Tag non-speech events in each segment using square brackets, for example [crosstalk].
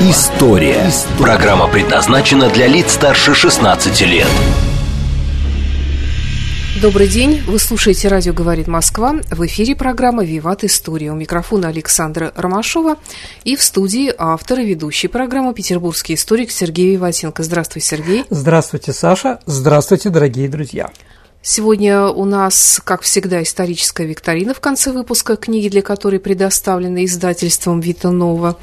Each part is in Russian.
История». Программа предназначена для лиц старше 16 лет. Добрый день. Вы слушаете «Радио говорит Москва». В эфире программа «Виват История». У микрофона Александра Ромашова и в студии автор и ведущий программы петербургский историк Сергей Виватенко. Здравствуй, Сергей. Здравствуйте, Саша. Здравствуйте, дорогие друзья. Сегодня у нас, как всегда, историческая викторина в конце выпуска книги, для которой предоставлены издательством «Вита Нова».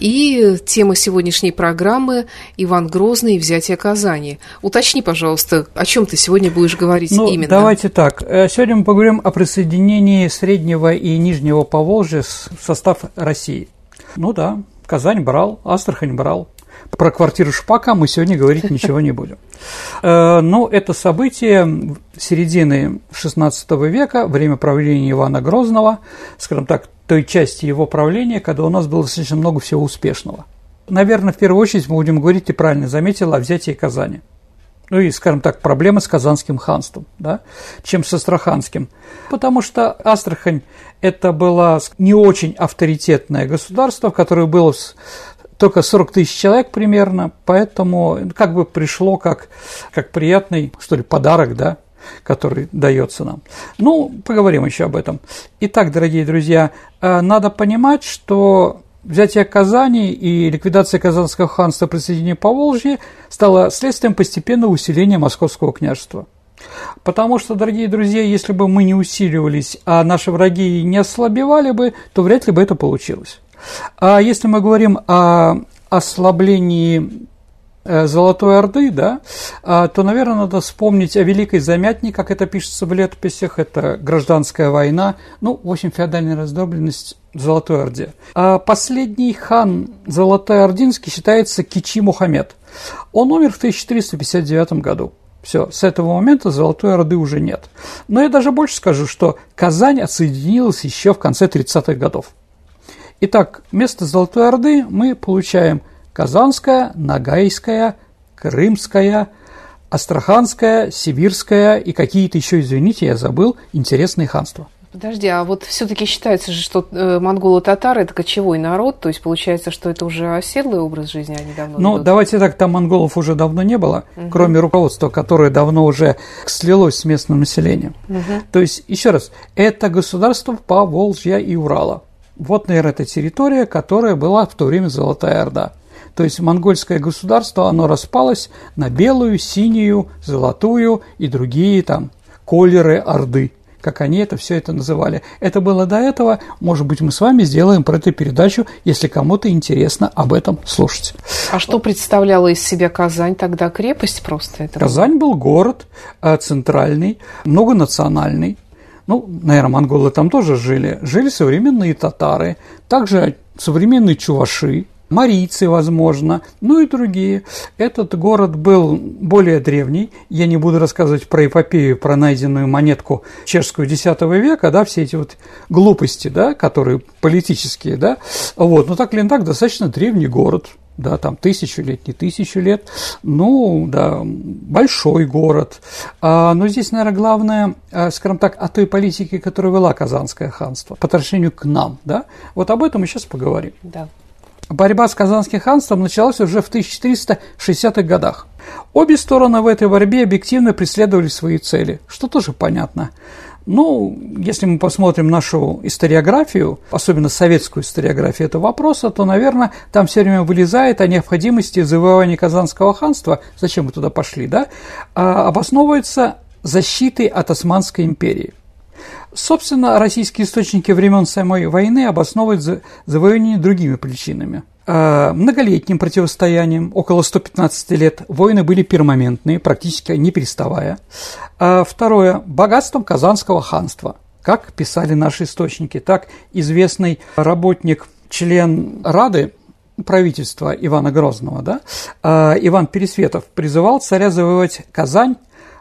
И тема сегодняшней программы «Иван Грозный и взятие Казани». Уточни, пожалуйста, о чем ты сегодня будешь говорить ну, именно? Давайте так. Э, сегодня мы поговорим о присоединении Среднего и Нижнего Поволжья в состав России. Ну да, Казань брал, Астрахань брал. Про квартиру Шпака мы сегодня говорить ничего не будем. Э, но это событие середины XVI века, время правления Ивана Грозного, скажем так, той части его правления, когда у нас было достаточно много всего успешного. Наверное, в первую очередь мы будем говорить, ты правильно заметил, о взятии Казани. Ну и, скажем так, проблемы с Казанским ханством, да, чем с Астраханским. Потому что Астрахань – это было не очень авторитетное государство, в которое было только 40 тысяч человек примерно, поэтому как бы пришло как, как приятный, что ли, подарок, да, который дается нам. Ну, поговорим еще об этом. Итак, дорогие друзья, э, надо понимать, что взятие Казани и ликвидация Казанского ханства присоединения Поволжья стало следствием постепенного усиления Московского княжества. Потому что, дорогие друзья, если бы мы не усиливались, а наши враги не ослабевали бы, то вряд ли бы это получилось. А если мы говорим о ослаблении Золотой Орды, да, а, то, наверное, надо вспомнить о Великой Замятне, как это пишется в летописях, это гражданская война, ну, в общем, феодальная раздробленность в Золотой Орде. А последний хан Золотой Ординский считается Кичи Мухаммед. Он умер в 1359 году. Все, с этого момента Золотой Орды уже нет. Но я даже больше скажу, что Казань отсоединилась еще в конце 30-х годов. Итак, вместо Золотой Орды мы получаем Казанская, Ногайская, Крымская, Астраханская, Сибирская и какие-то еще, извините, я забыл, интересные ханства. Подожди, а вот все-таки считается же, что э, монголы-татары это кочевой народ, то есть получается, что это уже оседлый образ жизни, они давно Ну, ведут. давайте так, там монголов уже давно не было, угу. кроме руководства, которое давно уже слилось с местным населением. Угу. То есть, еще раз, это государство по Волжья и Урала. Вот, наверное, эта территория, которая была в то время Золотая Орда. То есть монгольское государство, оно распалось на белую, синюю, золотую и другие там колеры Орды как они это все это называли. Это было до этого. Может быть, мы с вами сделаем про эту передачу, если кому-то интересно об этом слушать. А что представляла из себя Казань тогда? Крепость просто? Это Казань был город э, центральный, многонациональный. Ну, наверное, монголы там тоже жили. Жили современные татары, также современные чуваши, марийцы, возможно, ну и другие. Этот город был более древний. Я не буду рассказывать про эпопею, про найденную монетку чешскую X века, да, все эти вот глупости, да, которые политические, да, вот, но так или иначе, достаточно древний город, да, там тысячу лет, не тысячу лет, ну, да, большой город. А, но здесь, наверное, главное, а, скажем так, о той политике, которую вела Казанское ханство по отношению к нам, да, вот об этом мы сейчас поговорим. Да. Борьба с Казанским ханством началась уже в 1460-х годах. Обе стороны в этой борьбе объективно преследовали свои цели, что тоже понятно. Ну, если мы посмотрим нашу историографию, особенно советскую историографию этого вопроса, то, наверное, там все время вылезает о необходимости завоевания Казанского ханства, зачем мы туда пошли, да, а обосновывается защитой от Османской империи. Собственно, российские источники времен самой войны обосновывают завоевание другими причинами. А, многолетним противостоянием, около 115 лет, войны были пермоментные, практически не переставая. А второе – богатством Казанского ханства. Как писали наши источники, так известный работник, член Рады правительства Ивана Грозного, да, а, Иван Пересветов призывал царя завоевать Казань,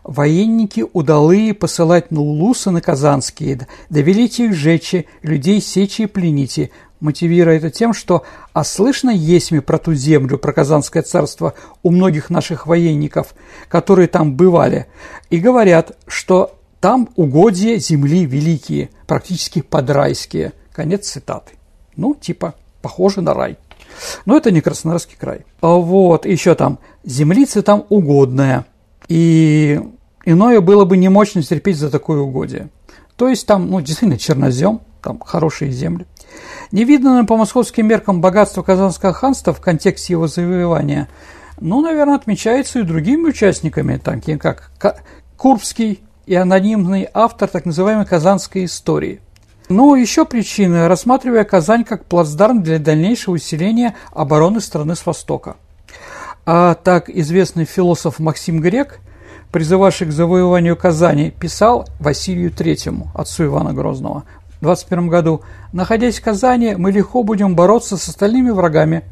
военники удалые посылать на улусы на казанские, да велите их жечи, людей сечи и плените, мотивируя это тем, что «а слышно есть ми про ту землю, про Казанское царство у многих наших военников, которые там бывали, и говорят, что там угодья земли великие, практически подрайские». Конец цитаты. Ну, типа, похоже на рай. Но это не Краснодарский край. А вот, еще там, землица там угодная. И иное было бы не мощно терпеть за такое угодие. То есть там, ну, действительно, чернозем, там хорошие земли. Невиданное по московским меркам богатство Казанского ханства в контексте его завоевания, ну, наверное, отмечается и другими участниками, такими как Курбский и анонимный автор так называемой «Казанской истории». Но еще причины, рассматривая Казань как плацдарм для дальнейшего усиления обороны страны с востока. А так известный философ Максим Грек, призывавший к завоеванию Казани, писал Василию Третьему, отцу Ивана Грозного, в 21 году «Находясь в Казани, мы легко будем бороться с остальными врагами,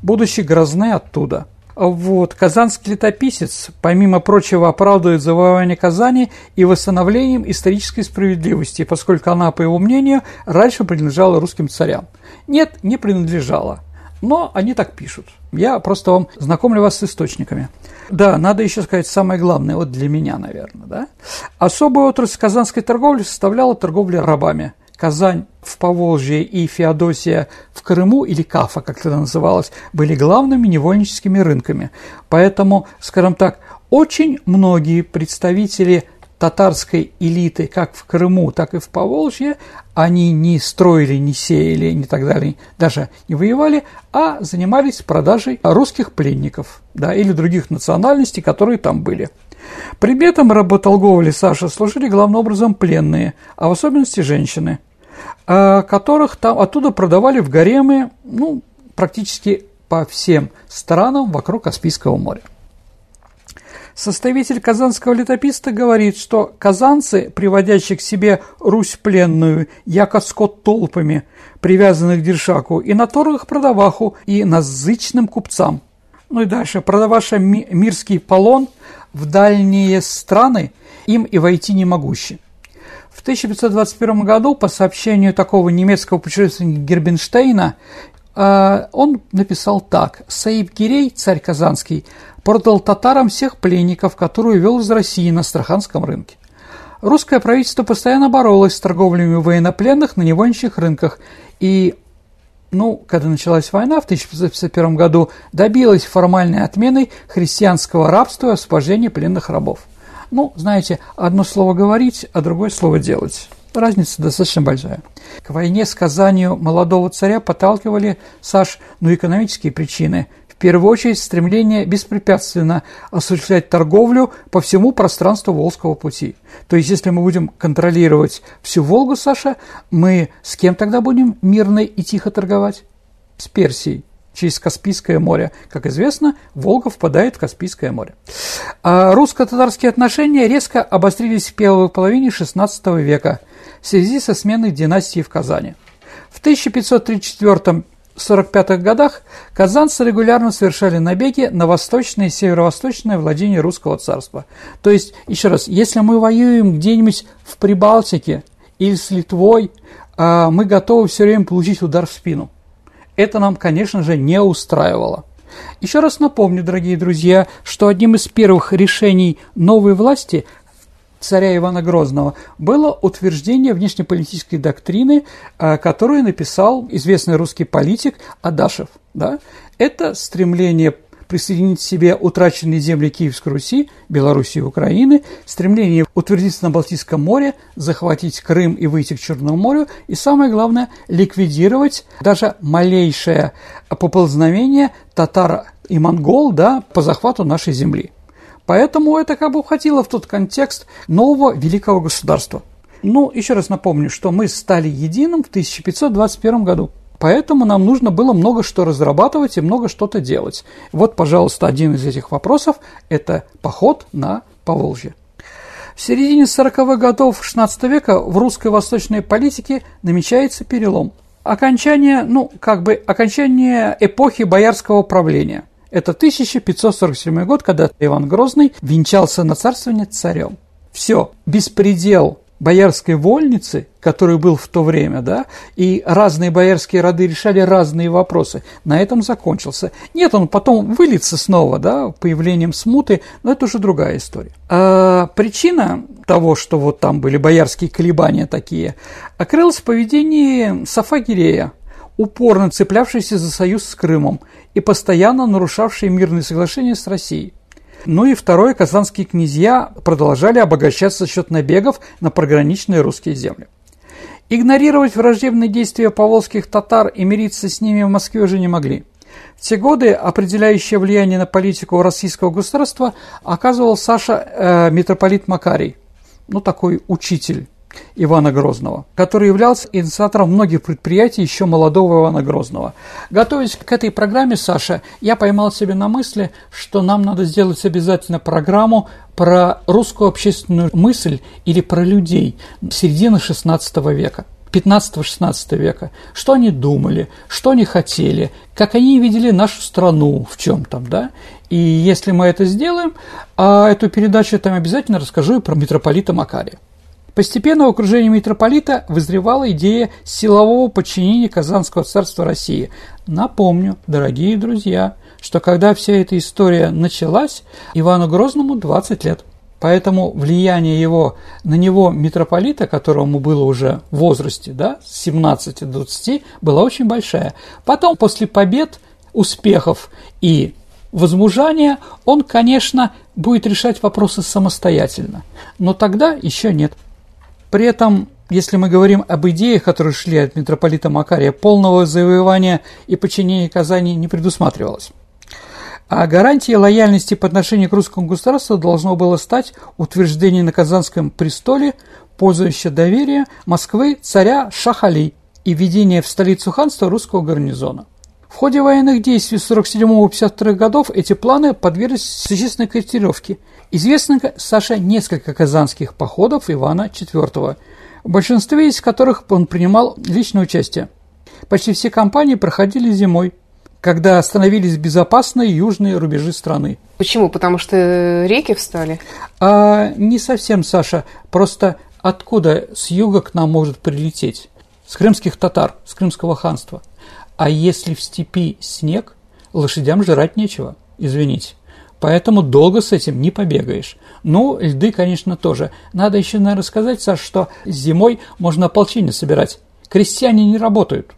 будучи грозны оттуда». Вот. Казанский летописец, помимо прочего, оправдывает завоевание Казани и восстановлением исторической справедливости, поскольку она, по его мнению, раньше принадлежала русским царям. Нет, не принадлежала. Но они так пишут. Я просто вам знакомлю вас с источниками. Да, надо еще сказать самое главное, вот для меня, наверное, да. Особую отрасль казанской торговли составляла торговля рабами – Казань в Поволжье и Феодосия в Крыму, или Кафа, как это называлось, были главными невольническими рынками. Поэтому, скажем так, очень многие представители татарской элиты, как в Крыму, так и в Поволжье, они не строили, не сеяли, не так далее, даже не воевали, а занимались продажей русских пленников, да, или других национальностей, которые там были. Предметом работорговли Саша служили главным образом пленные, а в особенности женщины – а, которых там оттуда продавали в гаремы, ну, практически по всем странам вокруг Каспийского моря. Составитель казанского летописца говорит, что казанцы, приводящие к себе Русь пленную, яко скот толпами, привязанных к Дершаку, и на торгах продаваху, и назычным купцам. Ну и дальше, продаваша мирский полон в дальние страны, им и войти не могущие. В 1521 году, по сообщению такого немецкого путешественника Гербенштейна, он написал так. Саиб Гирей, царь Казанский, продал татарам всех пленников, которые вел из России на Астраханском рынке. Русское правительство постоянно боролось с торговлями военнопленных на невольничьих рынках и ну, когда началась война в 1551 году, добилась формальной отмены христианского рабства и освобождения пленных рабов. Ну, знаете, одно слово говорить, а другое слово делать. Разница достаточно большая. К войне с Казанью молодого царя подталкивали, Саш, ну, экономические причины. В первую очередь, стремление беспрепятственно осуществлять торговлю по всему пространству Волжского пути. То есть, если мы будем контролировать всю Волгу, Саша, мы с кем тогда будем мирно и тихо торговать? С Персией через Каспийское море. Как известно, Волга впадает в Каспийское море. А русско-татарские отношения резко обострились в первой половине XVI века в связи со сменой династии в Казани. В 1534 45-х годах казанцы регулярно совершали набеги на восточное и северо-восточное владение русского царства. То есть, еще раз, если мы воюем где-нибудь в Прибалтике или с Литвой, а, мы готовы все время получить удар в спину – это нам, конечно же, не устраивало. Еще раз напомню, дорогие друзья, что одним из первых решений новой власти царя Ивана Грозного было утверждение внешнеполитической доктрины, э, которую написал известный русский политик Адашев. Да? Это стремление присоединить к себе утраченные земли Киевской Руси, Белоруссии и Украины, стремление утвердиться на Балтийском море, захватить Крым и выйти к Черному морю, и самое главное, ликвидировать даже малейшее поползновение татар и монгол да, по захвату нашей земли. Поэтому это как бы входило в тот контекст нового великого государства. Ну, еще раз напомню, что мы стали единым в 1521 году. Поэтому нам нужно было много что разрабатывать и много что-то делать. Вот, пожалуйста, один из этих вопросов – это поход на Поволжье. В середине 40-х годов XVI века в русской восточной политике намечается перелом. окончание, ну, как бы окончание эпохи боярского правления. Это 1547 год, когда Иван Грозный венчался на царствование царем. Все, беспредел боярской вольницы, который был в то время, да, и разные боярские роды решали разные вопросы. На этом закончился. Нет, он потом выльется снова, да, появлением смуты, но это уже другая история. А причина того, что вот там были боярские колебания такие, окрылась в поведении Сафагирея, упорно цеплявшийся за союз с Крымом и постоянно нарушавший мирные соглашения с Россией. Ну и второе, казанские князья продолжали обогащаться за счет набегов на програничные русские земли. Игнорировать враждебные действия поволжских татар и мириться с ними в Москве уже не могли. В те годы определяющее влияние на политику российского государства оказывал Саша э, митрополит Макарий, ну такой учитель Ивана Грозного, который являлся инициатором многих предприятий еще молодого Ивана Грозного. Готовясь к этой программе, Саша, я поймал себе на мысли, что нам надо сделать обязательно программу про русскую общественную мысль или про людей середины XVI века. 15-16 века, что они думали, что они хотели, как они видели нашу страну в чем там, да. И если мы это сделаем, а эту передачу я там обязательно расскажу и про митрополита Макария. Постепенно в окружении митрополита вызревала идея силового подчинения Казанского царства России. Напомню, дорогие друзья, что когда вся эта история началась, Ивану Грозному 20 лет. Поэтому влияние его на него митрополита, которому было уже в возрасте да, с 17 до 20, было очень большая. Потом, после побед, успехов и возмужания, он, конечно, будет решать вопросы самостоятельно. Но тогда еще нет. При этом, если мы говорим об идеях, которые шли от митрополита Макария, полного завоевания и подчинения Казани не предусматривалось. А гарантией лояльности по отношению к русскому государству должно было стать утверждение на Казанском престоле, пользующее доверие Москвы царя Шахали и введение в столицу ханства русского гарнизона. В ходе военных действий 47-52 годов эти планы подверглись существенной корректировке. Известно, Саша, несколько казанских походов Ивана IV, в большинстве из которых он принимал личное участие. Почти все кампании проходили зимой, когда остановились безопасные южные рубежи страны. Почему? Потому что реки встали? А, не совсем, Саша. Просто откуда с юга к нам может прилететь? С крымских татар, с крымского ханства – а если в степи снег, лошадям жрать нечего, извините. Поэтому долго с этим не побегаешь. Ну, льды, конечно, тоже. Надо еще, наверное, сказать, Саш, что зимой можно ополчение собирать. Крестьяне не работают.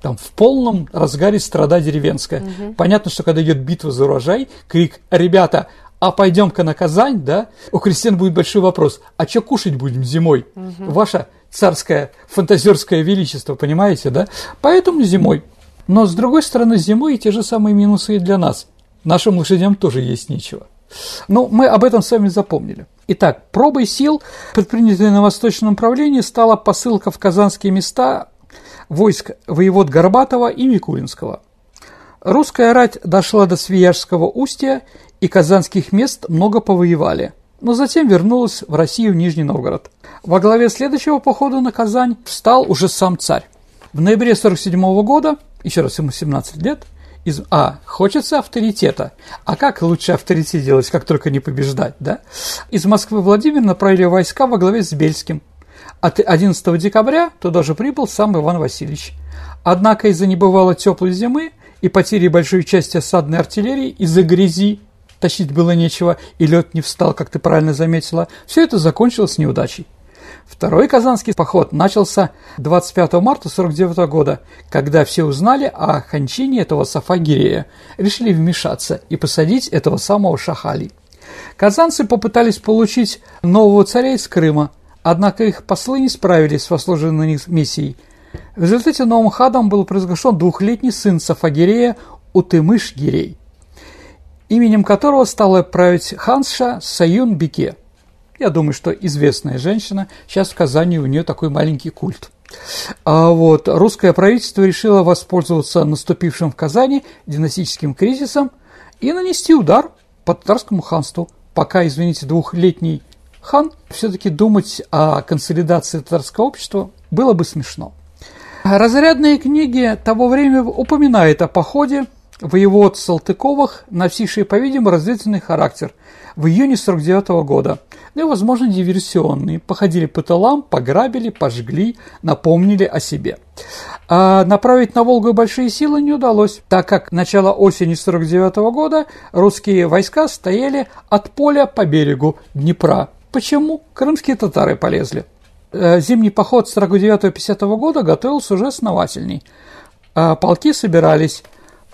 Там в полном разгаре страда деревенская. Угу. Понятно, что когда идет битва за урожай, крик «Ребята, а пойдем-ка на Казань», да, у крестьян будет большой вопрос, а что кушать будем зимой? Угу. Ваша царское фантазерское величество, понимаете, да? Поэтому зимой. Но, с другой стороны, зимой и те же самые минусы и для нас. Нашим лошадям тоже есть нечего. Но мы об этом с вами запомнили. Итак, пробой сил, предпринятой на восточном направлении, стала посылка в казанские места войск воевод Горбатова и Микулинского. Русская рать дошла до Свияжского устья, и казанских мест много повоевали, но затем вернулась в Россию в Нижний Новгород. Во главе следующего похода на Казань встал уже сам царь. В ноябре 1947 года еще раз, ему 17 лет, из, а, хочется авторитета. А как лучше авторитет делать, как только не побеждать, да? Из Москвы Владимир направили войска во главе с Бельским. От 11 декабря туда же прибыл сам Иван Васильевич. Однако из-за небывало теплой зимы и потери большой части осадной артиллерии из-за грязи тащить было нечего, и лед не встал, как ты правильно заметила, все это закончилось неудачей. Второй казанский поход начался 25 марта 49 года, когда все узнали о кончине этого Сафагирея, решили вмешаться и посадить этого самого Шахали. Казанцы попытались получить нового царя из Крыма, однако их послы не справились с возложенной на них миссией. В результате новым хадом был произошен двухлетний сын Сафагирея Утымыш-Гирей, именем которого стала править ханша Саюн-Бике. Я думаю, что известная женщина. Сейчас в Казани у нее такой маленький культ. А вот русское правительство решило воспользоваться наступившим в Казани династическим кризисом и нанести удар по татарскому ханству, пока, извините, двухлетний хан, все-таки думать о консолидации татарского общества было бы смешно. Разрядные книги того времени упоминают о походе воевод Салтыковых, носившие, по-видимому, разведывательный характер в июне 49 года. Ну и, возможно, диверсионные. Походили по тылам, пограбили, пожгли, напомнили о себе. А направить на Волгу большие силы не удалось, так как начало осени 49 года русские войска стояли от поля по берегу Днепра. Почему? Крымские татары полезли. Э, зимний поход 49-50 года готовился уже основательней. А полки собирались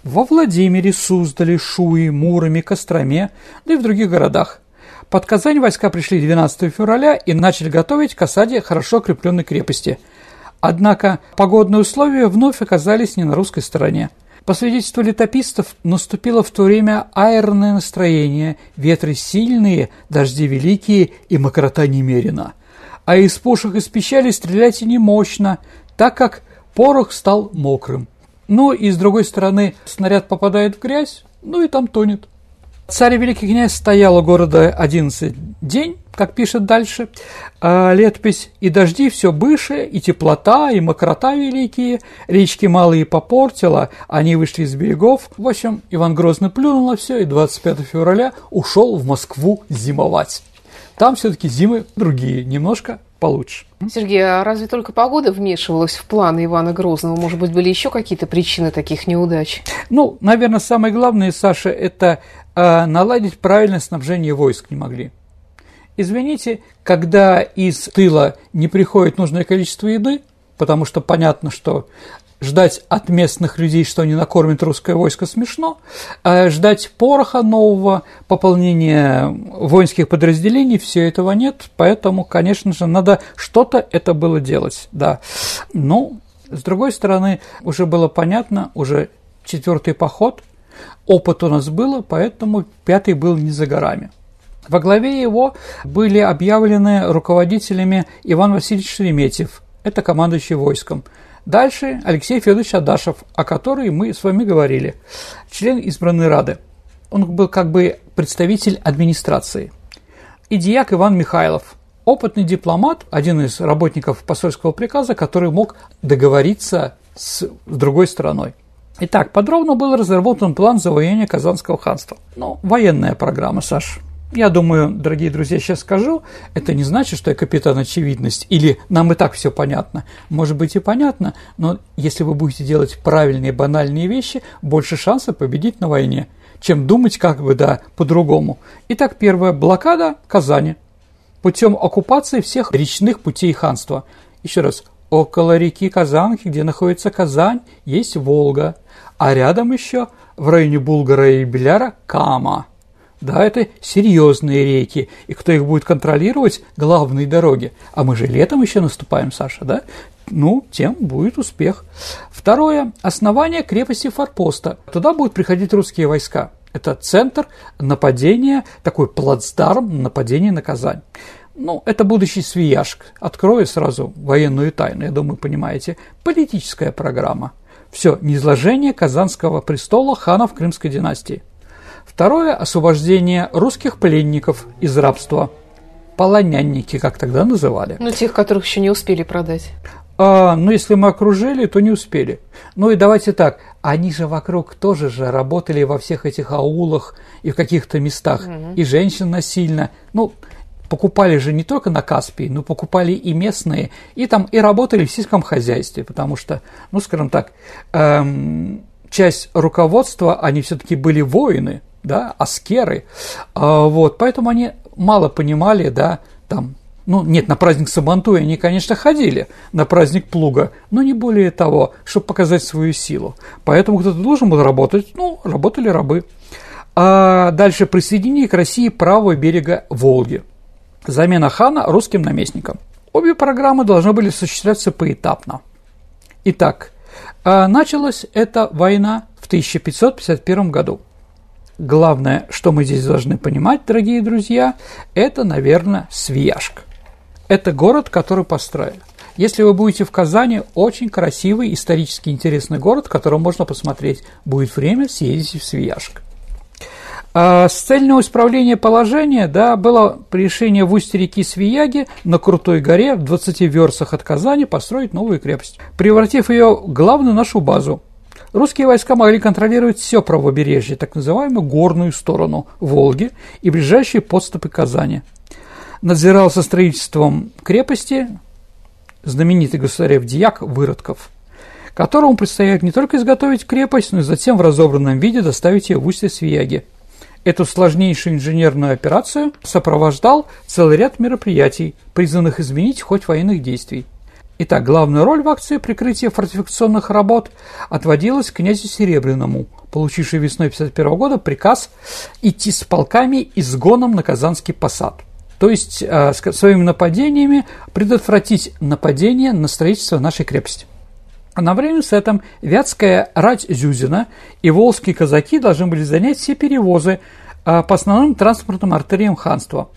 во Владимире, Суздале, Шуе, Муроме, Костроме, да и в других городах. Под Казань войска пришли 12 февраля и начали готовить к осаде хорошо укрепленной крепости. Однако погодные условия вновь оказались не на русской стороне. По свидетельству летописцев, наступило в то время аэрное настроение, ветры сильные, дожди великие и мокрота немерена. А из пушек и с пищали стрелять и не мощно, так как порох стал мокрым. Ну и с другой стороны, снаряд попадает в грязь, ну и там тонет. Царь Великий князь стоял у города 11 день, как пишет дальше э, летопись, и дожди все выше, и теплота, и мокрота великие, речки малые попортила, они вышли из берегов. В общем, Иван Грозный плюнул на все и 25 февраля ушел в Москву зимовать. Там все-таки зимы другие, немножко получше. Сергей, а разве только погода вмешивалась в планы Ивана Грозного? Может быть, были еще какие-то причины таких неудач? Ну, наверное, самое главное, Саша, это э, наладить правильное снабжение войск не могли. Извините, когда из тыла не приходит нужное количество еды, потому что понятно, что ждать от местных людей, что они накормят русское войско, смешно. А ждать пороха нового, пополнения воинских подразделений, все этого нет. Поэтому, конечно же, надо что-то это было делать, да. Но, с другой стороны, уже было понятно, уже четвертый поход, опыт у нас было, поэтому пятый был не за горами. Во главе его были объявлены руководителями Иван Васильевич Шереметьев, это командующий войском – Дальше Алексей Федорович Адашев, о котором мы с вами говорили, член избранной Рады. Он был как бы представитель администрации. И дьяк Иван Михайлов, опытный дипломат, один из работников посольского приказа, который мог договориться с другой стороной. Итак, подробно был разработан план завоевания Казанского ханства. Ну, военная программа, Саш. Я думаю, дорогие друзья, сейчас скажу, это не значит, что я капитан очевидность, или нам и так все понятно. Может быть и понятно, но если вы будете делать правильные банальные вещи, больше шансов победить на войне, чем думать как бы, да, по-другому. Итак, первая блокада Казани путем оккупации всех речных путей ханства. Еще раз, около реки Казанки, где находится Казань, есть Волга, а рядом еще в районе Булгара и Беляра Кама – да, это серьезные реки, и кто их будет контролировать? Главные дороги. А мы же летом еще наступаем, Саша, да? Ну, тем будет успех. Второе. Основание крепости Форпоста. Туда будут приходить русские войска. Это центр нападения, такой плацдарм нападения на Казань. Ну, это будущий Свияжск. Открою сразу военную тайну, я думаю, понимаете. Политическая программа. Все, низложение Казанского престола ханов Крымской династии. Второе – освобождение русских пленников из рабства. Полонянники, как тогда называли. Ну, тех, которых еще не успели продать. А, ну, если мы окружили, то не успели. Ну и давайте так, они же вокруг тоже же работали во всех этих аулах и в каких-то местах, угу. и женщин насильно. Ну, покупали же не только на Каспии, но покупали и местные, и там и работали в сельском хозяйстве, потому что, ну, скажем так, эм, часть руководства, они все-таки были воины, да, аскеры, а, вот, поэтому они мало понимали, да, там, ну, нет, на праздник Сабантуя они, конечно, ходили, на праздник Плуга, но не более того, чтобы показать свою силу. Поэтому кто-то должен был работать, ну, работали рабы. А дальше присоединение к России правого берега Волги. Замена хана русским наместником. Обе программы должны были осуществляться поэтапно. Итак, а началась эта война в 1551 году. Главное, что мы здесь должны понимать, дорогие друзья, это, наверное, Свияжск. Это город, который построили. Если вы будете в Казани, очень красивый, исторически интересный город, который можно посмотреть. Будет время, съездите в Свияжск. А с целью исправления положения, да, было решение в устье реки Свияги на Крутой горе в 20 версах от Казани построить новую крепость, превратив ее в главную нашу базу. Русские войска могли контролировать все правобережье, так называемую горную сторону Волги и ближайшие подступы Казани. Надзирался строительством крепости знаменитый государев Дьяк Выродков, которому предстоит не только изготовить крепость, но и затем в разобранном виде доставить ее в устье Свияги – Эту сложнейшую инженерную операцию сопровождал целый ряд мероприятий, призванных изменить ход военных действий. Итак, главную роль в акции прикрытия фортификационных работ отводилась князю Серебряному, получивший весной 1951 года приказ идти с полками изгоном на Казанский посад. То есть э, своими нападениями предотвратить нападение на строительство нашей крепости. Одновременно с этим Вятская рать Зюзина и волжские казаки должны были занять все перевозы а, по основным транспортным артериям ханства.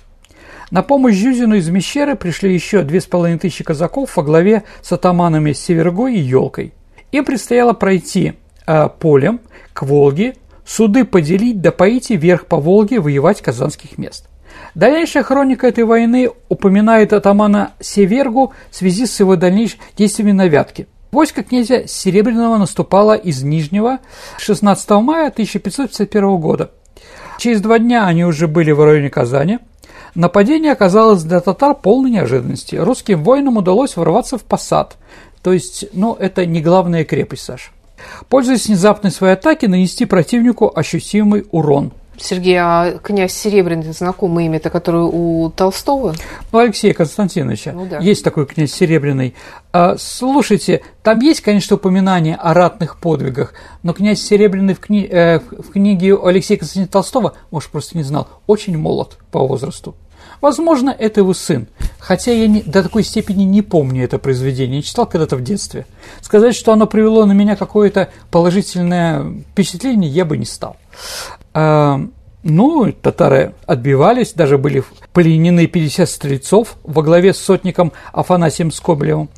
На помощь Зюзину из Мещеры пришли еще две с половиной тысячи казаков во главе с атаманами Севергой и Елкой. Им предстояло пройти э, полем к Волге, суды поделить, допоить и вверх по Волге воевать казанских мест. Дальнейшая хроника этой войны упоминает атамана Севергу в связи с его дальнейшими действиями на Вятке – Войско князя Серебряного наступало из Нижнего 16 мая 1551 года. Через два дня они уже были в районе Казани. Нападение оказалось для татар полной неожиданности. Русским воинам удалось ворваться в посад. То есть, ну, это не главная крепость, Саша. Пользуясь внезапной своей атаки, нанести противнику ощутимый урон – Сергей, а князь Серебряный знакомое имя, это который у Толстого? У Алексея Константиновича. Ну, да. Есть такой князь Серебряный. А, слушайте, там есть, конечно, упоминание о ратных подвигах, но князь Серебряный в, кни... э, в книге Алексея Константиновича Толстого, может, просто не знал, очень молод по возрасту. Возможно, это его сын, хотя я не, до такой степени не помню это произведение, я читал когда-то в детстве. Сказать, что оно привело на меня какое-то положительное впечатление, я бы не стал. А, ну, татары отбивались, даже были пленены 50 стрельцов во главе с сотником Афанасием Скобелевым.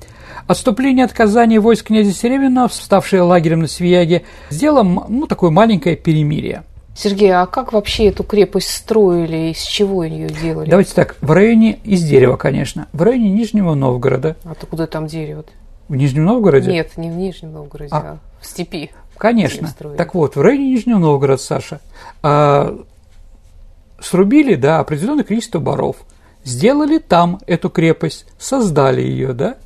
Отступление от Казани войск князя Серебряного, ставшее лагерем на Свияге, сделало ну, такое маленькое перемирие. Сергей, а как вообще эту крепость строили, из чего ее делали? Давайте так, в районе, из дерева, конечно, в районе Нижнего Новгорода. А то куда там дерево? В Нижнем Новгороде? Нет, не в Нижнем Новгороде, а, а в степи. Конечно. Так вот, в районе Нижнего Новгорода, Саша, а, срубили, да, определенное количество баров, сделали там эту крепость, создали ее, да,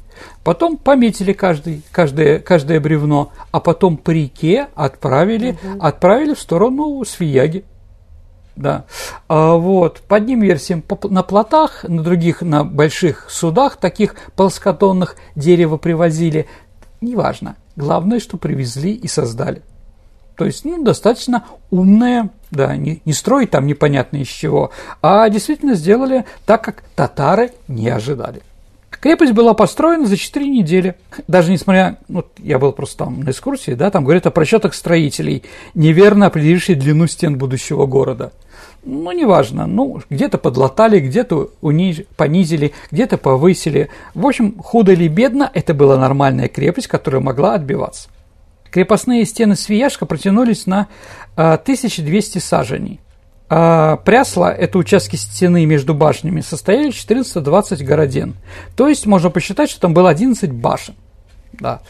потом пометили каждый, каждое, каждое бревно, а потом по реке отправили, угу. отправили в сторону Свияги. Да. А, вот. По одним версиям на плотах, на других на больших судах, таких плоскотонных дерево привозили, неважно. Главное, что привезли и создали. То есть, ну, достаточно умное, да, не, не строить там непонятно из чего, а действительно сделали так, как татары не ожидали. Крепость была построена за 4 недели. Даже несмотря, ну, я был просто там на экскурсии, да, там говорят о просчетах строителей, неверно определившие длину стен будущего города – ну, неважно, ну, где-то подлатали, где-то униж... понизили, где-то повысили. В общем, худо или бедно, это была нормальная крепость, которая могла отбиваться. Крепостные стены Свияжска протянулись на а, 1200 саженей. А прясла, это участки стены между башнями, состояли 14-20 городен. То есть можно посчитать, что там было 11 башен. Да.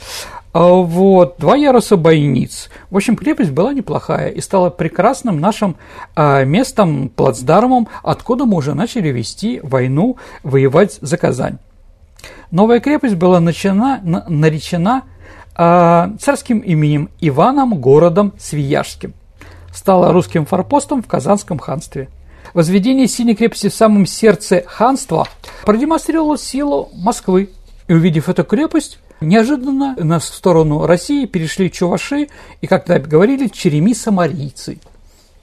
А, вот, два яруса бойниц. В общем, крепость была неплохая и стала прекрасным нашим а, местом, плацдармом, откуда мы уже начали вести войну, воевать за Казань. Новая крепость была начана, на, наречена а, царским именем Иваном городом Свияжским. Стала русским форпостом в Казанском ханстве. Возведение синей крепости в самом сердце ханства продемонстрировало силу Москвы. И увидев эту крепость, Неожиданно на сторону России перешли чуваши и, как говорили, череми-самарийцы.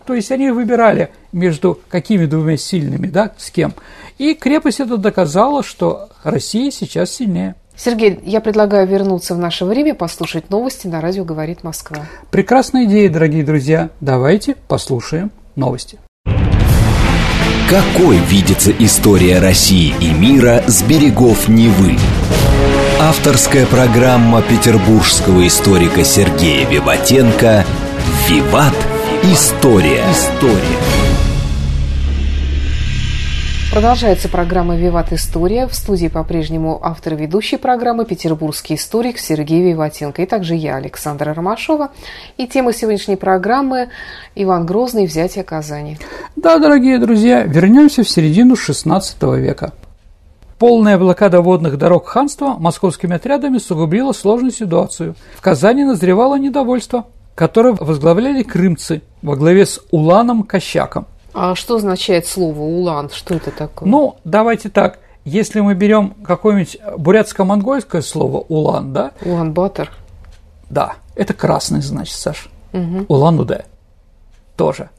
То есть они выбирали между какими двумя сильными, да, с кем. И крепость это доказала, что Россия сейчас сильнее. Сергей, я предлагаю вернуться в наше время, послушать новости на радио «Говорит Москва». Прекрасная идея, дорогие друзья. Давайте послушаем новости. Какой видится история России и мира с берегов Невы? Авторская программа петербургского историка Сергея Виватенко «Виват. История. История. Продолжается программа «Виват История». В студии по-прежнему автор ведущей программы петербургский историк Сергей Виватенко. И также я, Александра Ромашова. И тема сегодняшней программы «Иван Грозный. Взятие Казани». Да, дорогие друзья, вернемся в середину XVI века. Полная блокада водных дорог ханства московскими отрядами сугубила сложную ситуацию. В Казани назревало недовольство, которое возглавляли крымцы во главе с Уланом Кощаком. А что означает слово «улан»? Что это такое? Ну, давайте так. Если мы берем какое-нибудь бурятско-монгольское слово «улан», да? Улан-Батор. Да, это красный, значит, Саш. Угу. Улан-Удэ. Тоже.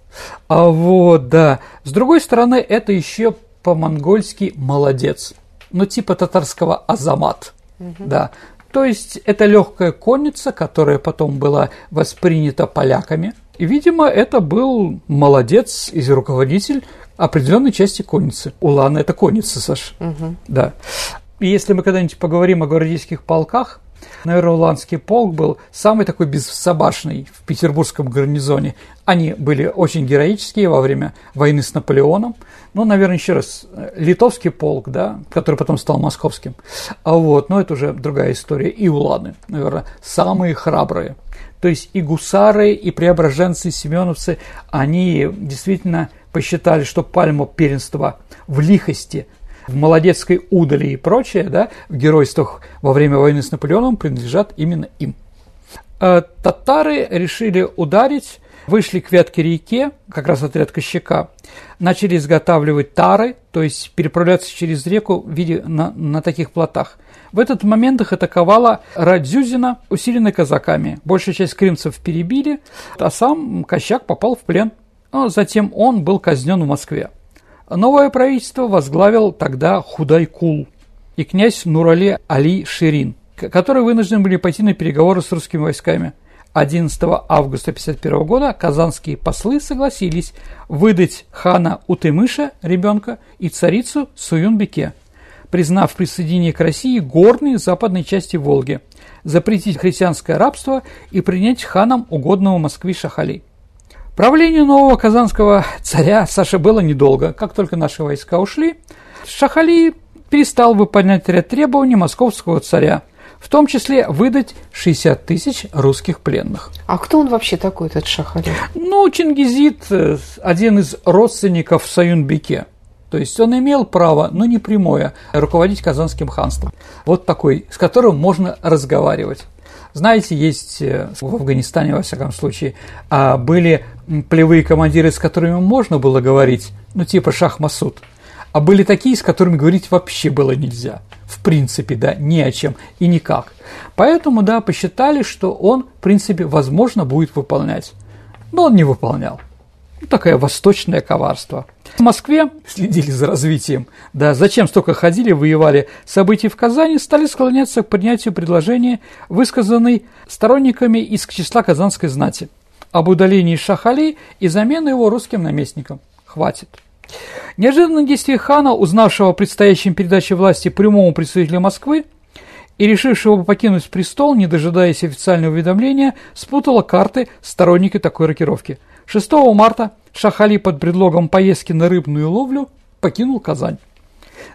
А вот, да. С другой стороны, это еще по-монгольски «молодец». Ну, типа татарского «азамат». Угу. Да. То есть, это легкая конница, которая потом была воспринята поляками – и, видимо, это был молодец и руководитель определенной части конницы. Улан – это конница, Саш. Угу. Да. И если мы когда-нибудь поговорим о гвардейских полках, наверное, Уланский полк был самый такой бессобашный в петербургском гарнизоне. Они были очень героические во время войны с Наполеоном. Ну, наверное, еще раз, литовский полк, да, который потом стал московским. А вот, но это уже другая история. И уланы, наверное, самые храбрые. То есть и гусары, и преображенцы, и семеновцы, они действительно посчитали, что пальму первенства в лихости, в молодецкой удали и прочее, да, в геройствах во время войны с Наполеоном принадлежат именно им. А татары решили ударить, вышли к Вятке реке, как раз отряд Кощака, начали изготавливать тары, то есть переправляться через реку в виде на, на таких плотах. В этот момент их атаковала Радзюзина, усиленная казаками. Большая часть крымцев перебили, а сам Кощак попал в плен. Но затем он был казнен в Москве. Новое правительство возглавил тогда Худайкул и князь Нурали Али Ширин, которые вынуждены были пойти на переговоры с русскими войсками. 11 августа 1951 года казанские послы согласились выдать хана Утымыша, ребенка, и царицу Суюнбеке признав присоединение к России горной западной части Волги, запретить христианское рабство и принять ханом угодного Москвы Шахали. Правлению нового казанского царя Саша было недолго. Как только наши войска ушли, Шахали перестал выполнять ряд требований московского царя, в том числе выдать 60 тысяч русских пленных. А кто он вообще такой, этот Шахали? Ну, Чингизид, э, один из родственников Саюнбеке. То есть он имел право, но не прямое, руководить Казанским ханством. Вот такой, с которым можно разговаривать. Знаете, есть э, в Афганистане, во всяком случае, а, были полевые командиры, с которыми можно было говорить, ну, типа Шах Масуд. А были такие, с которыми говорить вообще было нельзя. В принципе, да, ни о чем и никак. Поэтому, да, посчитали, что он, в принципе, возможно, будет выполнять. Но он не выполнял. Ну, такое восточное коварство. В Москве следили за развитием. Да, зачем столько ходили, воевали. События в Казани стали склоняться к принятию предложения, высказанной сторонниками из числа казанской знати, об удалении Шахали и замене его русским наместником. Хватит. Неожиданное действие хана, узнавшего о предстоящем передаче власти прямому представителю Москвы, и решившего покинуть престол, не дожидаясь официального уведомления, спутало карты сторонники такой рокировки – 6 марта Шахали под предлогом поездки на рыбную ловлю покинул Казань.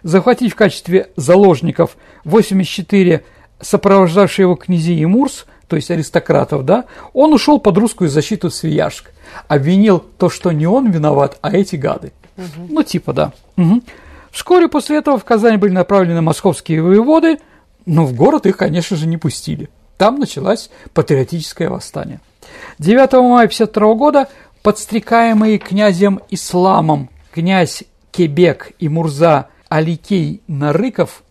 Захватив в качестве заложников 84 сопровождавшие его князей и мурс, то есть аристократов, да, он ушел под русскую защиту Свияжск. Обвинил то, что не он виноват, а эти гады. Угу. Ну, типа, да. Угу. Вскоре после этого в Казань были направлены московские воеводы, но в город их, конечно же, не пустили. Там началось патриотическое восстание. 9 мая 1952 года подстрекаемые князем Исламом князь Кебек и Мурза Аликей Нарыков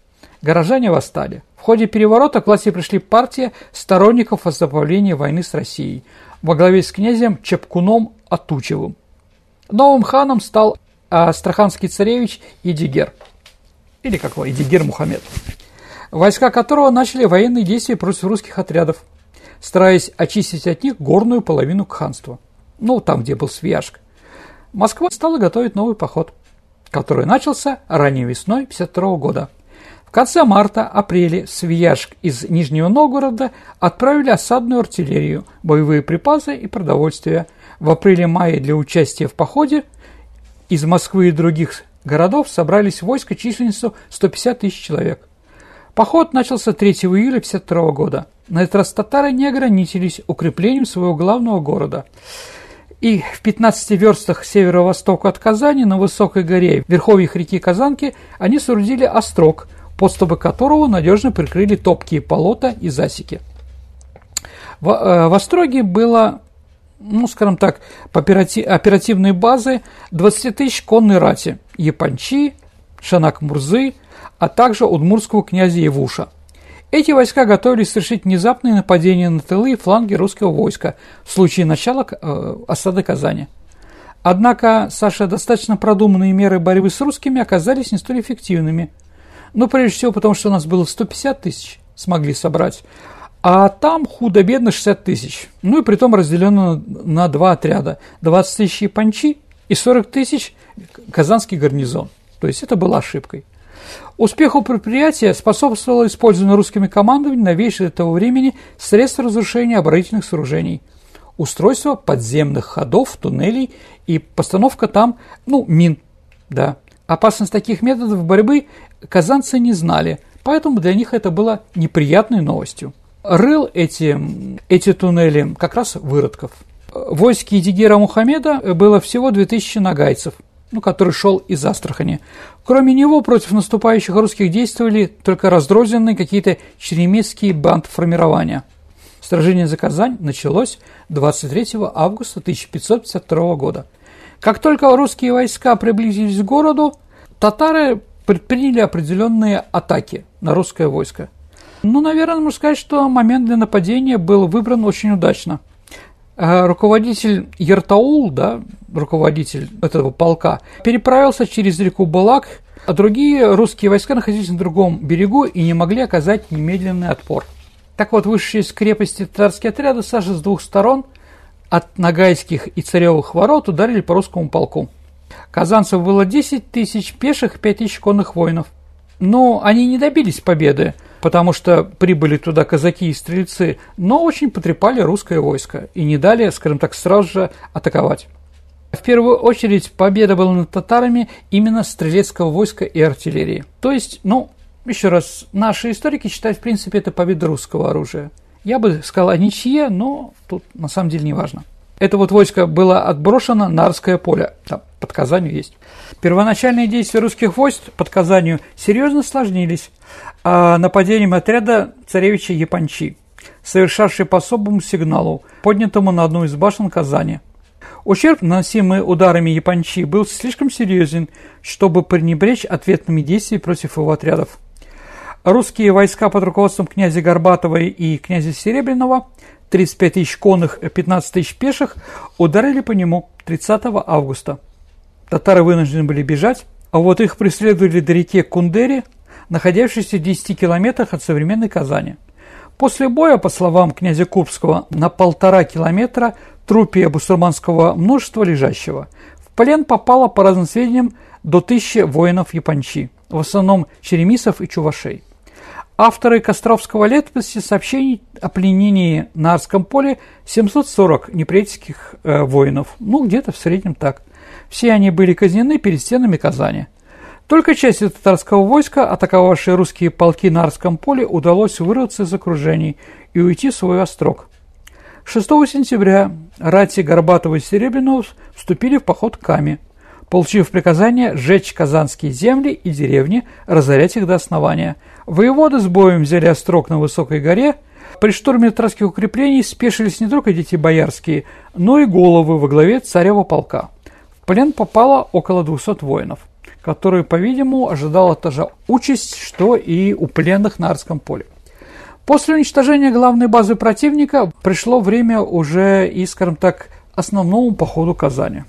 горожане восстали. В ходе переворота к власти пришли партия сторонников возобновления войны с Россией во главе с князем Чепкуном Атучевым. Новым ханом стал астраханский царевич Идигер, или как его, Идигер Мухаммед, войска которого начали военные действия против русских отрядов – стараясь очистить от них горную половину ханства, ну, там, где был Свияжск. Москва стала готовить новый поход, который начался ранней весной 52 года. В конце марта-апреле Свияжск из Нижнего Новгорода отправили осадную артиллерию, боевые припасы и продовольствие. В апреле-мае для участия в походе из Москвы и других городов собрались войска численностью 150 тысяч человек. Поход начался 3 июля 1952 года. На этот раз татары не ограничились укреплением своего главного города. И в 15 верстах северо-востока от Казани на высокой горе, верховьях реки Казанки, они соорудили острог, подступы которого надежно прикрыли топкие полота и засеки. В, э, в Остроге было ну, скажем так, по оперативной базы 20 тысяч конной рати, Япончи, Шанак-Мурзы, а также удмурского князя Евуша. Эти войска готовились совершить внезапные нападения на тылы и фланги русского войска в случае начала э, осады Казани. Однако, Саша, достаточно продуманные меры борьбы с русскими оказались не столь эффективными. Ну, прежде всего, потому что у нас было 150 тысяч, смогли собрать, а там худо-бедно 60 тысяч. Ну и при том разделено на два отряда. 20 тысяч япончи и 40 тысяч казанский гарнизон. То есть это была ошибкой. Успеху предприятия способствовало использование русскими командованием новейших того времени средств разрушения оборонительных сооружений, устройство подземных ходов, туннелей и постановка там, ну, мин, да. Опасность таких методов борьбы казанцы не знали, поэтому для них это было неприятной новостью рыл эти, эти туннели как раз выродков. В войске Едигера Мухаммеда было всего 2000 нагайцев, ну, который шел из Астрахани. Кроме него против наступающих русских действовали только раздрозненные какие-то черемисские бандформирования. Сражение за Казань началось 23 августа 1552 года. Как только русские войска приблизились к городу, татары предприняли определенные атаки на русское войско – ну, наверное, можно сказать, что момент для нападения был выбран очень удачно. Э, руководитель Ертаул, да, руководитель этого полка, переправился через реку Балак, а другие русские войска находились на другом берегу и не могли оказать немедленный отпор. Так вот, вышедшие из крепости татарские отряды Саши с двух сторон от Нагайских и Царевых ворот ударили по русскому полку. Казанцев было 10 тысяч пеших, 5 тысяч конных воинов. Но они не добились победы – потому что прибыли туда казаки и стрельцы, но очень потрепали русское войско и не дали, скажем так, сразу же атаковать. В первую очередь победа была над татарами именно стрелецкого войска и артиллерии. То есть, ну, еще раз, наши историки считают, в принципе, это победа русского оружия. Я бы сказал о ничье, но тут на самом деле не важно. Это вот войско было отброшено на Арское поле, там, под Казанью есть. Первоначальные действия русских войск под Казанью серьезно сложнились а нападением отряда царевича Япончи, совершавший по особому сигналу, поднятому на одну из башен Казани. Ущерб, наносимый ударами Япончи, был слишком серьезен, чтобы пренебречь ответными действиями против его отрядов. Русские войска под руководством князя Горбатова и князя Серебряного 35 тысяч конных и 15 тысяч пеших ударили по нему 30 августа. Татары вынуждены были бежать, а вот их преследовали до реки Кундери, находящейся в 10 километрах от современной Казани. После боя, по словам князя Курбского, на полтора километра трупе бусурманского множества лежащего. В плен попало, по разным сведениям, до тысячи воинов Япончи, в основном черемисов и чувашей. Авторы Костровского летописи сообщений о пленении на Арском поле 740 неприятельских э, воинов, ну где-то в среднем так. Все они были казнены перед стенами Казани. Только части татарского войска, атаковавшие русские полки на Арском поле, удалось вырваться из окружений и уйти в свой острог. 6 сентября рати Горбатова и Серебряного вступили в поход к Каме, получив приказание сжечь казанские земли и деревни, разорять их до основания – Воеводы с боем взяли острог на высокой горе. При штурме татарских укреплений спешились не только дети боярские, но и головы во главе царева полка. В плен попало около 200 воинов, которые, по-видимому, ожидала та же участь, что и у пленных на Арском поле. После уничтожения главной базы противника пришло время уже и, скажем так, основному походу Казани.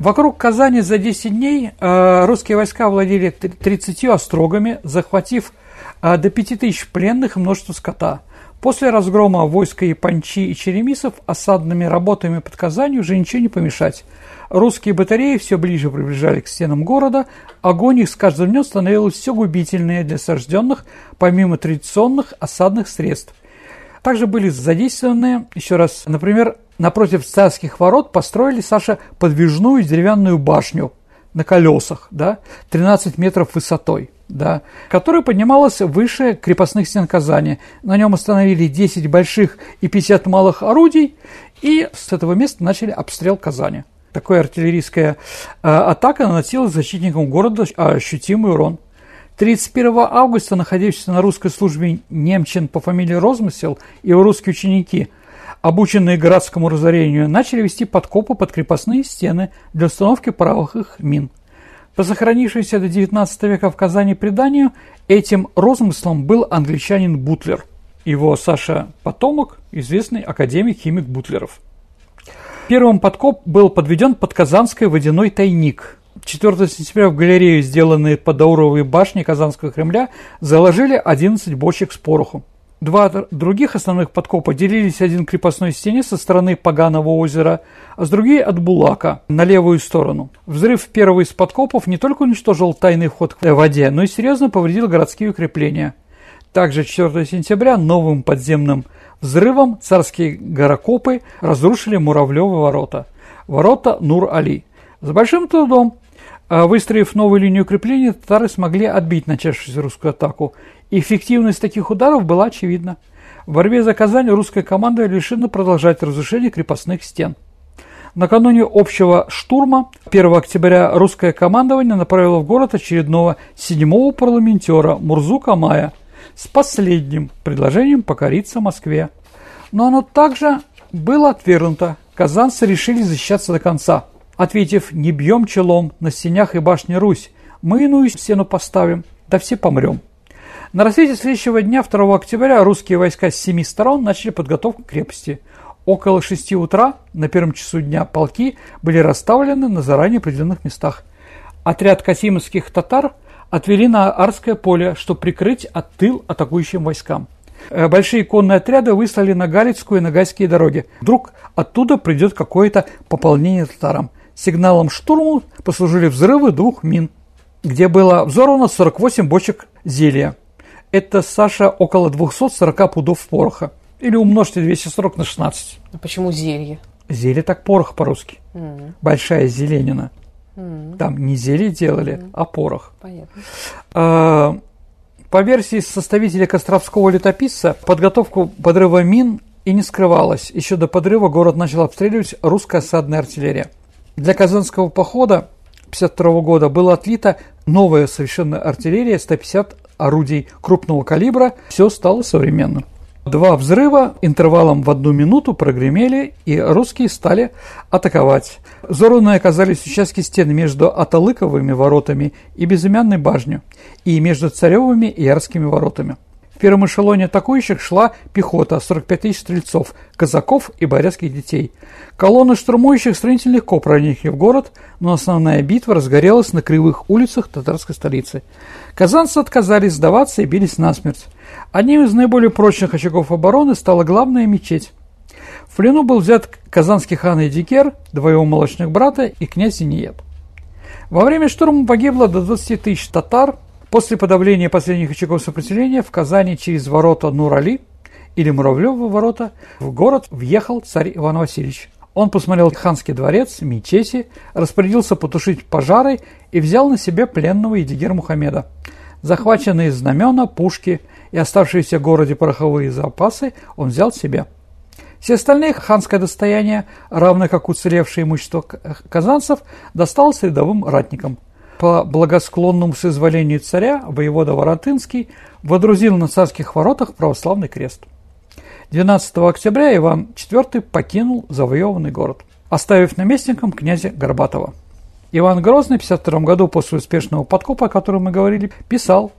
Вокруг Казани за 10 дней э, русские войска владели 30 острогами, захватив а до 5000 пленных и множество скота. После разгрома войска Япончи и Черемисов осадными работами под Казанью уже ничего не помешать. Русские батареи все ближе приближали к стенам города, огонь их с каждым днем становилось все губительнее для осажденных, помимо традиционных осадных средств. Также были задействованы, еще раз, например, напротив царских ворот построили, Саша, подвижную деревянную башню на колесах, да, 13 метров высотой да, которая поднималась выше крепостных стен Казани. На нем установили 10 больших и 50 малых орудий, и с этого места начали обстрел Казани. Такая артиллерийская э, атака наносила защитникам города ощутимый урон. 31 августа, находившийся на русской службе немчин по фамилии Розмысел и его русские ученики, обученные городскому разорению, начали вести подкопы под крепостные стены для установки пороховых мин – по сохранившейся до XIX века в Казани преданию, этим розмыслом был англичанин Бутлер. Его Саша потомок, известный академик-химик Бутлеров. Первым подкоп был подведен под Казанской водяной тайник. 4 сентября в галерею, сделанные подауровые башни Казанского Кремля, заложили 11 бочек с порохом. Два других основных подкопа делились один крепостной стене со стороны Поганого озера, а с другой от Булака на левую сторону. Взрыв первого из подкопов не только уничтожил тайный вход к воде, но и серьезно повредил городские укрепления. Также 4 сентября новым подземным взрывом царские горокопы разрушили Муравлевы ворота. Ворота Нур-Али. С большим трудом а, Выстроив новую линию укрепления, татары смогли отбить начавшуюся русскую атаку Эффективность таких ударов была очевидна. В борьбе за Казань русская команда решила продолжать разрушение крепостных стен. Накануне общего штурма 1 октября русское командование направило в город очередного седьмого парламентера Мурзу Камая с последним предложением покориться Москве. Но оно также было отвергнуто. Казанцы решили защищаться до конца, ответив «Не бьем челом на стенях и башне Русь, мы иную стену поставим, да все помрем». На рассвете следующего дня, 2 октября, русские войска с семи сторон начали подготовку к крепости. Около 6 утра на первом часу дня полки были расставлены на заранее определенных местах. Отряд касимовских татар отвели на Арское поле, чтобы прикрыть от тыл атакующим войскам. Э, большие конные отряды выслали на Галицкую и Нагайские дороги. Вдруг оттуда придет какое-то пополнение татарам. Сигналом штурму послужили взрывы двух мин, где было взорвано 48 бочек зелья это, Саша, около 240 пудов пороха. Или умножьте 240 на 16. А почему зелье? Зелье так порох по-русски. Mm. Большая зеленина. Mm. Там не зелье делали, mm. а порох. Понятно. А, по версии составителя Костровского летописца, подготовку подрыва мин и не скрывалась. Еще до подрыва город начал обстреливать русская осадная артиллерия. Для Казанского похода 1952 года была отлита новая совершенно артиллерия 150 орудий крупного калибра, все стало современным. Два взрыва интервалом в одну минуту прогремели, и русские стали атаковать. Взорванные оказались участки стен между Аталыковыми воротами и Безымянной башней, и между Царевыми и Ярскими воротами. Первом эшелоне атакующих шла пехота, 45 тысяч стрельцов, казаков и борецких детей. Колонны штурмующих строительных легко проникли в город, но основная битва разгорелась на кривых улицах татарской столицы. Казанцы отказались сдаваться и бились насмерть. Одним из наиболее прочных очагов обороны стала главная мечеть. В плену был взят казанский хан Эдикер, два молочных брата и князь Иниет. Во время штурма погибло до 20 тысяч татар, После подавления последних очагов сопротивления в Казани через ворота Нурали или Муравлева ворота в город въехал царь Иван Васильевич. Он посмотрел ханский дворец, мечети, распорядился потушить пожары и взял на себя пленного Едигер Мухаммеда. Захваченные знамена, пушки и оставшиеся в городе пороховые запасы он взял себе. Все остальные ханское достояние, равно как уцелевшее имущество казанцев, досталось рядовым ратникам – по благосклонному соизволению царя воевода Воротынский водрузил на царских воротах православный крест. 12 октября Иван IV покинул завоеванный город, оставив наместником князя Горбатова. Иван Грозный в 52 году после успешного подкопа, о котором мы говорили, писал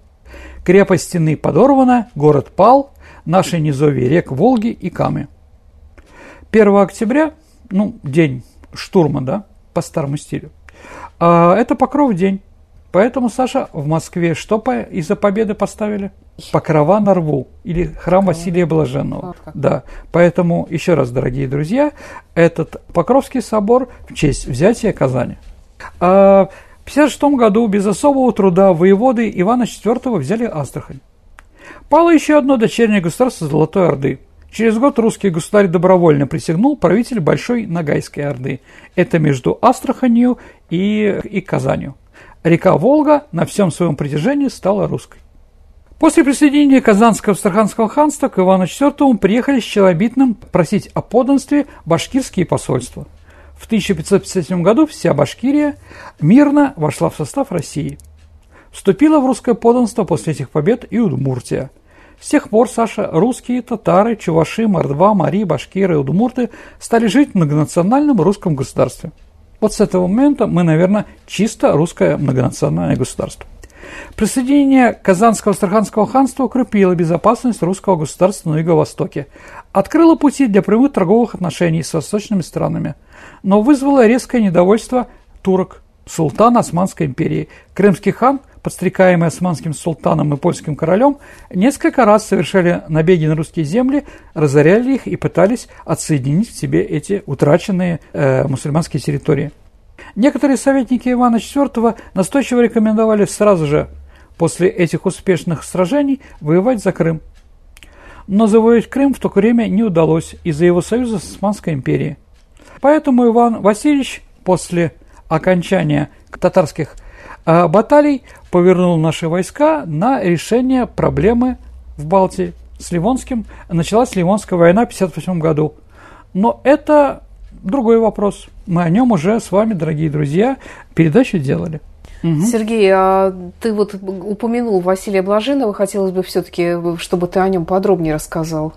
«Крепость стены подорвана, город пал, наши низовья рек Волги и Камы». 1 октября, ну, день штурма, да, по старому стилю, это Покров день. Поэтому, Саша, в Москве что по, из-за победы поставили? Покрова на рву или храм Василия Блаженного. Да, поэтому еще раз, дорогие друзья, этот Покровский собор в честь взятия Казани. А в 1956 году без особого труда воеводы Ивана IV взяли Астрахань. Пало еще одно дочернее государство Золотой Орды. Через год русский государь добровольно присягнул правитель Большой Ногайской Орды. Это между Астраханью и, и Казанью. Река Волга на всем своем протяжении стала русской. После присоединения Казанского Астраханского ханства к Ивану IV приехали с Челобитным просить о подданстве башкирские посольства. В 1557 году вся Башкирия мирно вошла в состав России. Вступила в русское подданство после этих побед и Удмуртия. С тех пор, Саша, русские, татары, чуваши, мордва, мари, башкиры удмурты стали жить в многонациональном русском государстве. Вот с этого момента мы, наверное, чисто русское многонациональное государство. Присоединение Казанского Астраханского ханства укрепило безопасность русского государства на Юго-Востоке, открыло пути для прямых торговых отношений с восточными странами, но вызвало резкое недовольство турок, султана Османской империи. Крымский хан, подстрекаемый османским султаном и польским королем, несколько раз совершали набеги на русские земли, разоряли их и пытались отсоединить в себе эти утраченные э, мусульманские территории. Некоторые советники Ивана IV настойчиво рекомендовали сразу же после этих успешных сражений воевать за Крым. Но завоевать Крым в то время не удалось из-за его союза с Османской империей. Поэтому Иван Васильевич после окончания татарских баталий повернул наши войска на решение проблемы в Балтии с Ливонским. Началась Ливонская война в 1958 году. Но это другой вопрос. Мы о нем уже с вами, дорогие друзья, передачу делали. Угу. Сергей, а ты вот упомянул Василия Блаженного, хотелось бы все-таки, чтобы ты о нем подробнее рассказал.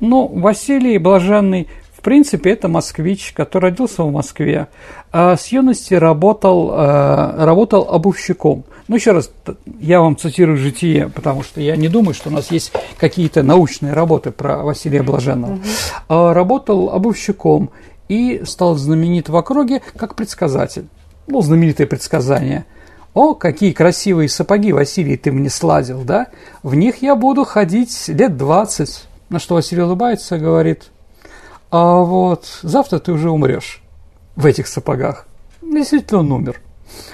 Ну, Василий Блаженный, принципе, это москвич, который родился в Москве. А с юности работал, э, работал обувщиком. Ну, еще раз, я вам цитирую житие, потому что я не думаю, что у нас есть какие-то научные работы про Василия Блаженного. Угу. Работал обувщиком и стал знаменит в округе как предсказатель. Ну, знаменитое предсказание. «О, какие красивые сапоги, Василий, ты мне сладил, да? В них я буду ходить лет двадцать». На что Василий улыбается и говорит, «А вот завтра ты уже умрешь в этих сапогах». Действительно, он умер.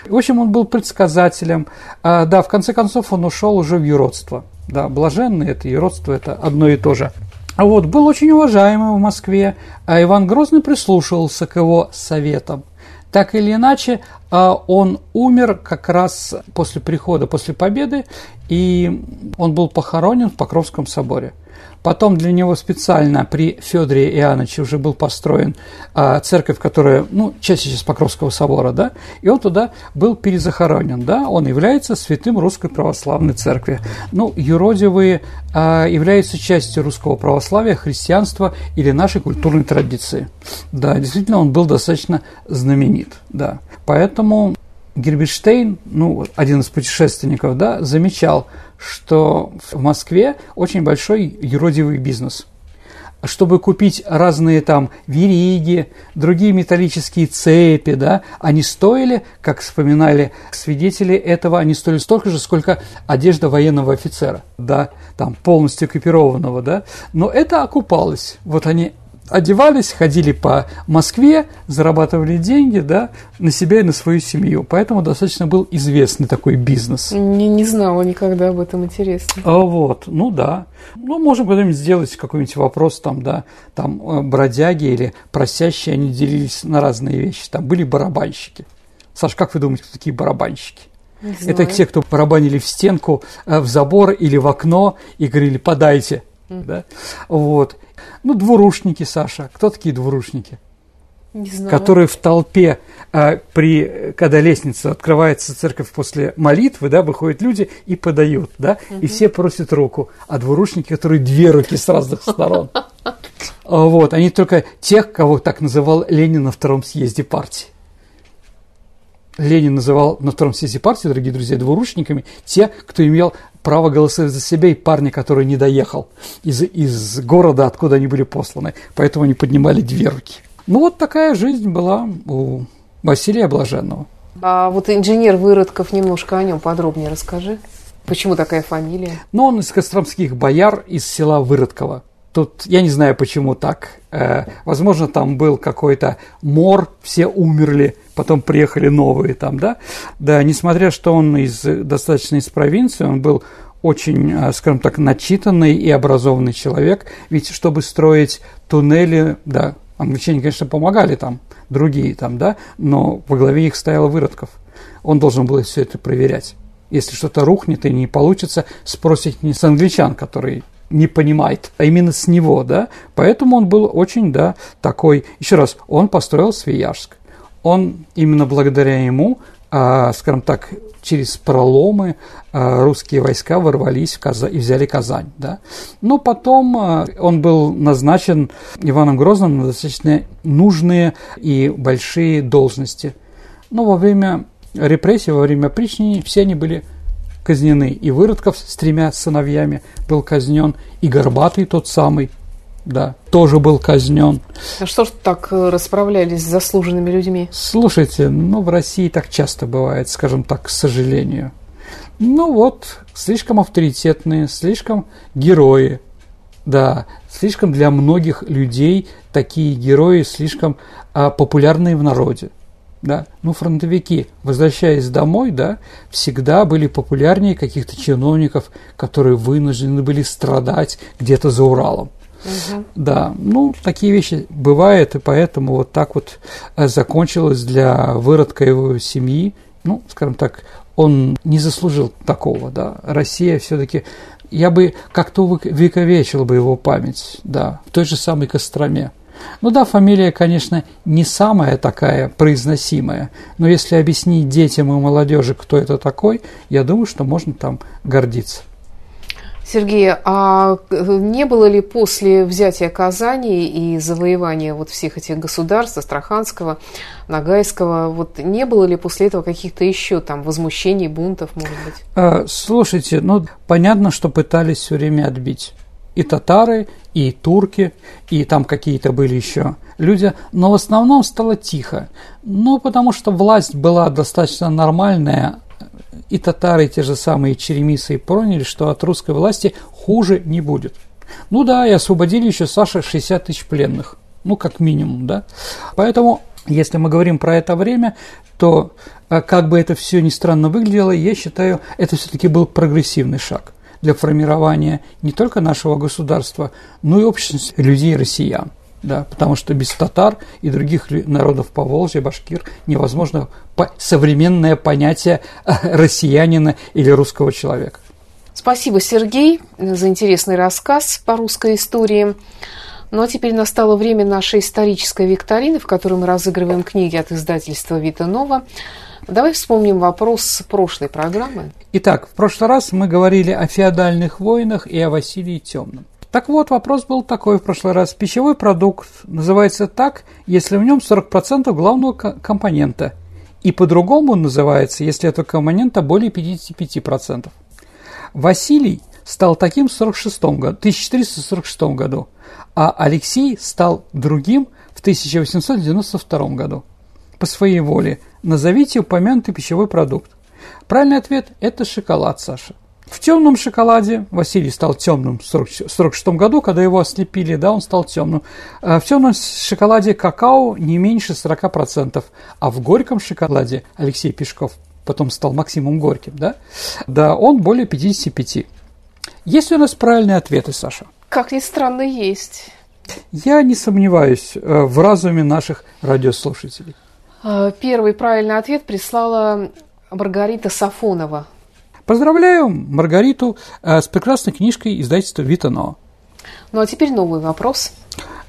В общем, он был предсказателем. А, да, в конце концов, он ушел уже в юродство. Да, блаженный это юродство – это одно и то же. А вот, был очень уважаемый в Москве, а Иван Грозный прислушивался к его советам. Так или иначе, а, он умер как раз после прихода, после победы, и он был похоронен в Покровском соборе. Потом для него специально при Федоре Иоанновиче уже был построен а, церковь, которая, ну, часть сейчас Покровского собора, да, и он туда был перезахоронен, да, он является святым Русской Православной Церкви. Ну, юродивые а, являются частью русского православия, христианства или нашей культурной традиции. Да, действительно, он был достаточно знаменит, да. Поэтому Герберштейн, ну, один из путешественников, да, замечал, что в Москве очень большой юродивый бизнес. Чтобы купить разные там вериги, другие металлические цепи, да, они стоили, как вспоминали свидетели этого, они стоили столько же, сколько одежда военного офицера, да, там полностью экипированного, да, но это окупалось. Вот они одевались, ходили по Москве, зарабатывали деньги, да, на себя и на свою семью. Поэтому достаточно был известный такой бизнес. Не, не знала никогда об этом, интересно. А вот, ну да. Ну, можем когда-нибудь сделать какой-нибудь вопрос, там, да, там э, бродяги или просящие, они делились на разные вещи. Там были барабанщики. Саш, как вы думаете, кто такие барабанщики? Это те, кто барабанили в стенку, э, в забор или в окно и говорили «подайте». Mm. Да? Вот. Ну, двурушники, Саша. Кто такие двурушники? Не знаю. Которые в толпе, а, при, когда лестница открывается церковь после молитвы, да, выходят люди и подают, да, угу. и все просят руку. А двурушники, которые две руки с разных сторон. Вот, они только тех, кого так называл Ленин на втором съезде партии. Ленин называл на втором съезде партии, дорогие друзья, двурушниками те, кто имел право голосовать за себя и парня, который не доехал из, из города, откуда они были посланы. Поэтому они поднимали две руки. Ну, вот такая жизнь была у Василия Блаженного. А вот инженер Выродков, немножко о нем подробнее расскажи. Почему такая фамилия? Ну, он из костромских бояр из села Выродково. Тут я не знаю, почему так. Э, возможно, там был какой-то мор, все умерли, потом приехали новые там, да. Да, несмотря что он из достаточно из провинции, он был очень, э, скажем так, начитанный и образованный человек. Ведь чтобы строить туннели, да, англичане, конечно, помогали там, другие там, да, но во главе их стоял Выродков. Он должен был все это проверять. Если что-то рухнет и не получится, спросить не с англичан, который не понимает, а именно с него, да. Поэтому он был очень, да, такой. Еще раз, он построил Свияжск. Он именно благодаря ему, а, скажем так, через проломы а, русские войска ворвались в Казань и взяли Казань, да. Но потом а, он был назначен Иваном Грозным на достаточно нужные и большие должности. Но во время репрессий, во время причинений все они были казнены. И Выродков с тремя сыновьями был казнен, и Горбатый тот самый, да, тоже был казнен. А что ж так э, расправлялись с заслуженными людьми? Слушайте, ну в России так часто бывает, скажем так, к сожалению. Ну вот, слишком авторитетные, слишком герои. Да, слишком для многих людей такие герои слишком а, популярные в народе да, ну, фронтовики, возвращаясь домой, да, всегда были популярнее каких-то чиновников, которые вынуждены были страдать где-то за Уралом. Угу. Да, ну, такие вещи бывают, и поэтому вот так вот э, закончилось для выродка его семьи. Ну, скажем так, он не заслужил такого, да. Россия все-таки, я бы как-то вековечил бы его память, да, в той же самой Костроме. Ну да, фамилия, конечно, не самая такая произносимая, но если объяснить детям и молодежи, кто это такой, я думаю, что можно там гордиться. Сергей, а не было ли после взятия Казани и завоевания вот всех этих государств, Астраханского, Ногайского, вот не было ли после этого каких-то еще там возмущений, бунтов, может быть? А, слушайте, ну понятно, что пытались все время отбить и татары, и турки, и там какие-то были еще люди, но в основном стало тихо. Ну, потому что власть была достаточно нормальная, и татары, и те же самые черемисы поняли, что от русской власти хуже не будет. Ну да, и освободили еще Саша 60 тысяч пленных, ну, как минимум, да. Поэтому, если мы говорим про это время, то, э, как бы это все ни странно выглядело, я считаю, это все-таки был прогрессивный шаг – для формирования не только нашего государства, но и общества людей россиян. Да, потому что без татар и других народов Поволжья, башкир, невозможно современное понятие [laughs] россиянина или русского человека. Спасибо, Сергей, за интересный рассказ по русской истории. Ну а теперь настало время нашей исторической викторины, в которой мы разыгрываем книги от издательства «Вита Нова». Давай вспомним вопрос прошлой программы. Итак, в прошлый раз мы говорили о феодальных войнах и о Василии Темном. Так вот, вопрос был такой в прошлый раз. Пищевой продукт называется так, если в нем 40% главного компонента. И по-другому называется, если этого компонента более 55%. Василий стал таким в 46 году, 1446 году, а Алексей стал другим в 1892 году по своей воле – Назовите упомянутый пищевой продукт. Правильный ответ – это шоколад, Саша. В темном шоколаде Василий стал темным в 1946 году, когда его ослепили, да, он стал темным. А в темном шоколаде какао не меньше 40%, а в горьком шоколаде Алексей Пешков потом стал Максимом Горьким, да, да, он более 55. Есть ли у нас правильные ответы, Саша? Как ни странно, есть. Я не сомневаюсь э, в разуме наших радиослушателей. Э, первый правильный ответ прислала Маргарита Сафонова. Поздравляю Маргариту э, с прекрасной книжкой издательства Витано. Ну а теперь новый вопрос.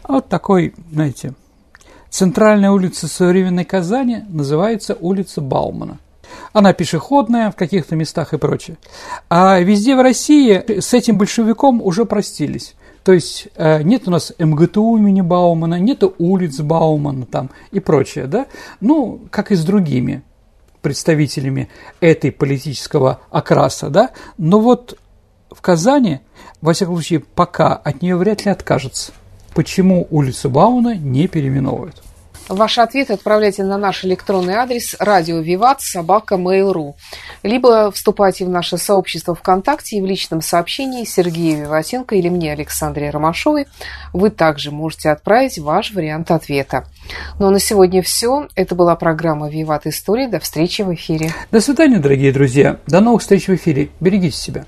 Вот такой, знаете, центральная улица современной Казани называется улица Баумана. Она пешеходная в каких-то местах и прочее. А везде в России с этим большевиком уже простились. То есть э, нет у нас МГТУ имени Баумана, нет улиц Баумана там и прочее, да? Ну, как и с другими представителями этой политического окраса, да? Но вот в Казани, во всяком случае, пока от нее вряд ли откажется. Почему улицу Бауна не переименовывают? Ваши ответы отправляйте на наш электронный адрес радио Виват собака Mail.ru либо вступайте в наше сообщество ВКонтакте и в личном сообщении Сергея Виватенко или мне, Александре Ромашовой, вы также можете отправить ваш вариант ответа. Ну а на сегодня все. Это была программа «Виват Истории». До встречи в эфире. До свидания, дорогие друзья. До новых встреч в эфире. Берегите себя.